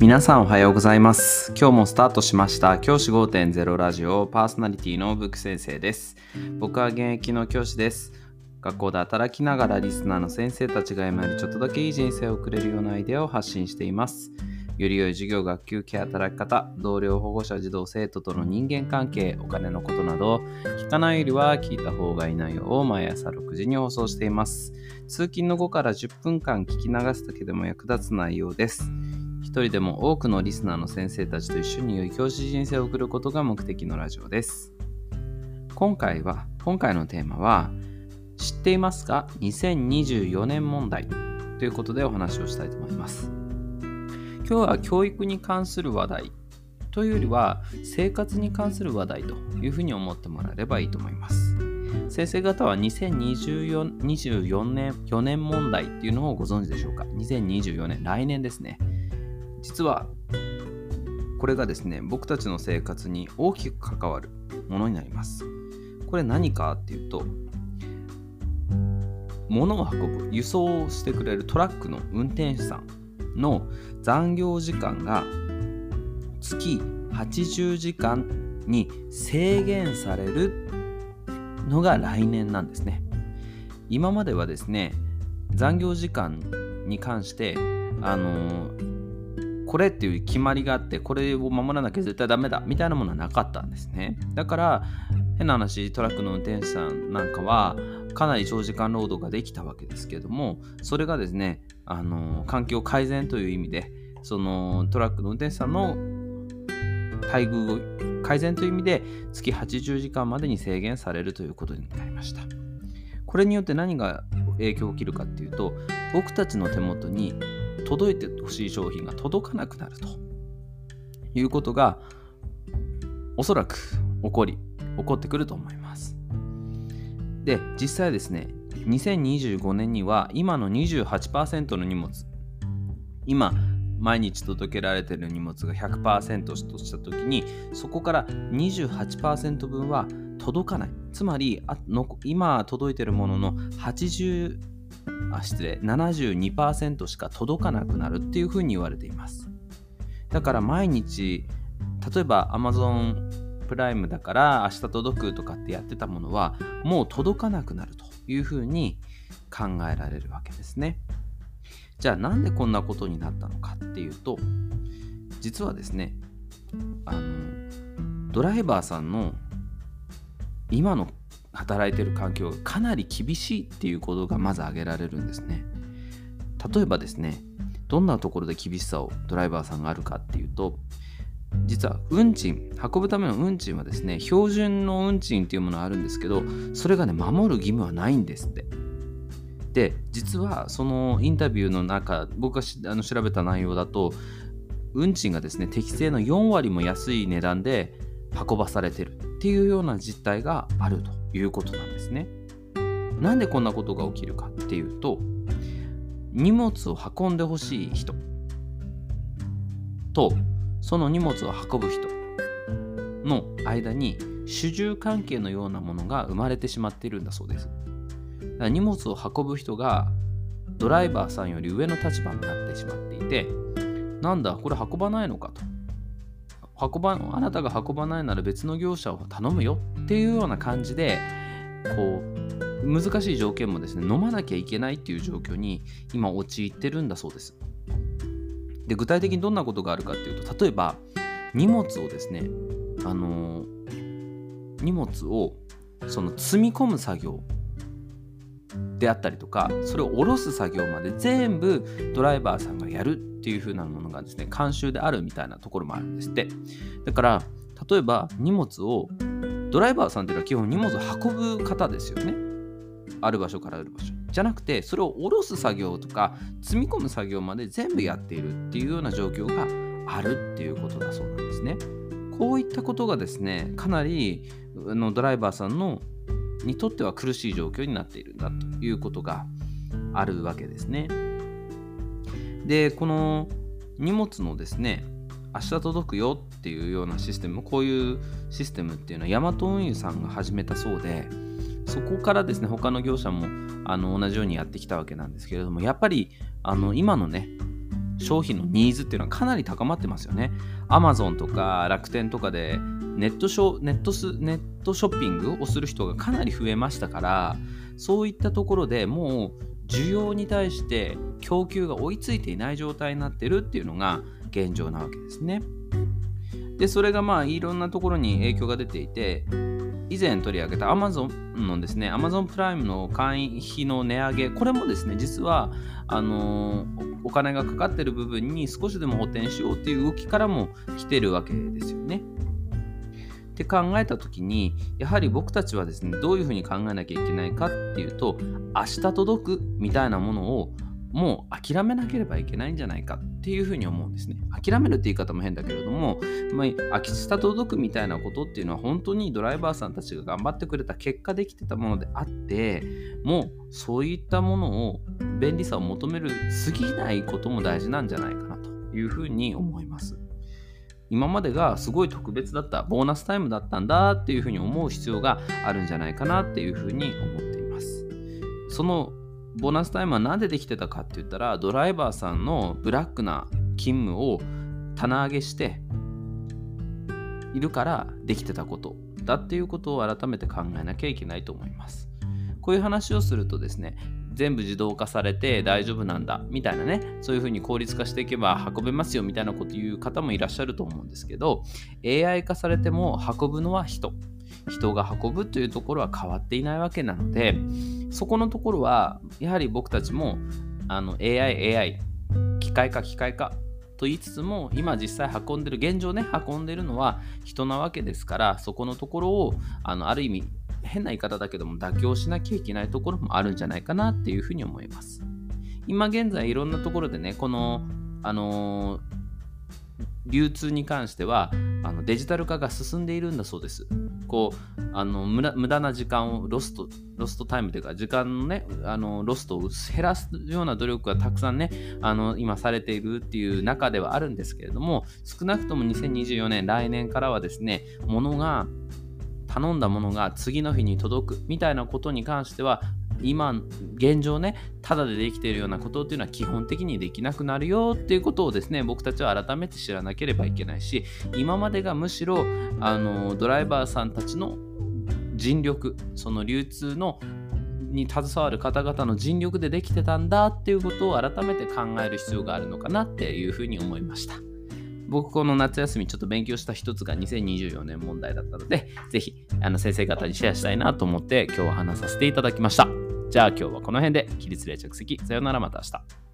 皆さんおはようございます。今日もスタートしました。教師5.0ラジオパーソナリティのブック先生です。僕は現役の教師です。学校で働きながらリスナーの先生たちが今よりちょっとだけいい人生を送れるようなアイデアを発信しています。より良い授業、学級系、働き方、同僚、保護者、児童、生徒との人間関係、お金のことなど、聞かないよりは聞いた方がいい内容を毎朝6時に放送しています。通勤の後から10分間聞き流すだけでも役立つ内容です。人でも多くのリスナーの先生たちと一緒に良い教師人生を送ることが目的のラジオです。今回は、今回のテーマは、知っていますか ?2024 年問題ということでお話をしたいと思います。今日は教育に関する話題というよりは生活に関する話題というふうに思ってもらえればいいと思います。先生方は2024年4年問題っていうのをご存知でしょうか ?2024 年、来年ですね。実はこれがですね、僕たちの生活に大きく関わるものになります。これ何かっていうと、物を運ぶ、輸送してくれるトラックの運転手さんの残業時間が月80時間に制限されるのが来年なんですね。今まではですね、残業時間に関して、あのこれっていう決まりがあって、これを守らなきゃ絶対ダメだみたいなものはなかったんですね。だから、変な話、トラックの運転手さんなんかは、かなり長時間労働ができたわけですけども、それがですね、あの環境改善という意味で、そのトラックの運転手さんの待遇を改善という意味で月80時間までに制限されるということになりました。これによって何が影響を切るかっていうと僕たちの手元に届いてほしい商品が届かなくなるということがおそらく起こり起こってくると思います。で実際ですね2025年には今の28%の荷物今毎日届けられてる荷物が100%とした時にそこから28%分は届かないつまり今届いてるものの80あ失礼72%しか届かなくなるっていうふうに言われていますだから毎日例えば Amazon プライムだから明日届くとかってやってたものはもう届かなくなるというふうに考えられるわけですね。じゃあなんでこんなことになったのかっていうと実はですねあのドライバーさんの今の働いてる環境がかなり厳しいっていうことがまず挙げられるんですね。例えばですねどんなところで厳しさをドライバーさんがあるかっていうと実は運賃運ぶための運賃はですね標準の運賃っていうものがあるんですけどそれがね守る義務はないんですってで実はそのインタビューの中僕があの調べた内容だと運賃がですね適正の4割も安い値段で運ばされてるっていうような実態があるということなんですねなんでこんなことが起きるかっていうと荷物を運んでほしい人とその荷物を運ぶ人の間に主従関係のようなものが生まれてしまっているんだそうです。だから荷物を運ぶ人がドライバーさんより上の立場になってしまっていて、なんだ、これ運ばないのかと。運ばあなたが運ばないなら別の業者を頼むよっていうような感じで、こう、難しい条件もですね、飲まなきゃいけないっていう状況に今陥ってるんだそうです。で具体的にどんなことがあるかっていうと例えば荷物をですねあの荷物をその積み込む作業であったりとかそれを下ろす作業まで全部ドライバーさんがやるっていう風なものがですね慣習であるみたいなところもあるんですって。だから例えば荷物をドライバーさんっていうのは基本荷物を運ぶ方ですよね。ある場所からある場所。じゃなくてそれを下ろす作業とか積み込む作業まで全部やっているっていうような状況があるっていうことだそうなんですね。こういったことがですねかなりのドライバーさんのにとっては苦しい状況になっているんだということがあるわけですね。でこの荷物のですね明日届くよっていうようなシステムこういうシステムっていうのはヤマト運輸さんが始めたそうでそこからですね他の業者もあの同じようにやってきたわけなんですけれどもやっぱりあの今のね商品のニーズっていうのはかなり高まってますよね。Amazon とか楽天とかでネットショネットスネットショッピングをする人がかなり増えましたからそういったところでもう需要に対して供給が追いついていない状態になってるっていうのが現状なわけですね。でそれがまあいろんなところに影響が出ていて以前取り上げた Amazon のですね Amazon プライムの会員費の値上げこれもですね実はあのお金がかかってる部分に少しでも補填しようっていう動きからも来てるわけですよね。って考えた時にやはり僕たちはですねどういうふうに考えなきゃいけないかっていうと明日届くみたいなものをもう諦めなければいけないんじゃないかっていうふうに思うんですね。諦めるって言い方も変だけれども、まあ、秋下届くみたいなことっていうのは本当にドライバーさんたちが頑張ってくれた結果できてたものであって、もうそういったものを便利さを求めるすぎないことも大事なんじゃないかなというふうに思います。今までがすごい特別だったボーナスタイムだったんだっていうふうに思う必要があるんじゃないかなっていうふうに思っています。そのボーナスタイムは何でできてたかって言ったらドライバーさんのブラックな勤務を棚上げしているからできてたことだっていうことを改めて考えなきゃいけないと思います。こういう話をするとですね全部自動化されて大丈夫なんだみたいなねそういうふうに効率化していけば運べますよみたいなこと言う方もいらっしゃると思うんですけど AI 化されても運ぶのは人人が運ぶというところは変わっていないわけなのでそこのところはやはり僕たちもあの AI、AI 機械化機械化と言いつつも今実際運んでる現状ね運んでるのは人なわけですからそこのところをあのある意味変な言い方だけども妥協しなきゃいけないところもあるんじゃないかなっていうふうに思います今現在いろんなところでねこのあのー流通に関してはあのデジタル化が進んでいるんだそうです。こうあの無駄な時間をロストロストタイムというか時間のねあのロストを減らすような努力がたくさんねあの今されているっていう中ではあるんですけれども少なくとも2024年来年からはですねものが頼んだものが次の日に届くみたいなことに関しては今現状ねただでできているようなことっていうのは基本的にできなくなるよっていうことをですね僕たちは改めて知らなければいけないし今までがむしろあのドライバーさんたちの尽力その流通のに携わる方々の尽力でできてたんだっていうことを改めて考える必要があるのかなっていうふうに思いました。僕この夏休みちょっと勉強した一つが2024年問題だったので、ぜひあの先生方にシェアしたいなと思って今日は話させていただきました。じゃあ今日はこの辺で起立例着席。さよならまた明日。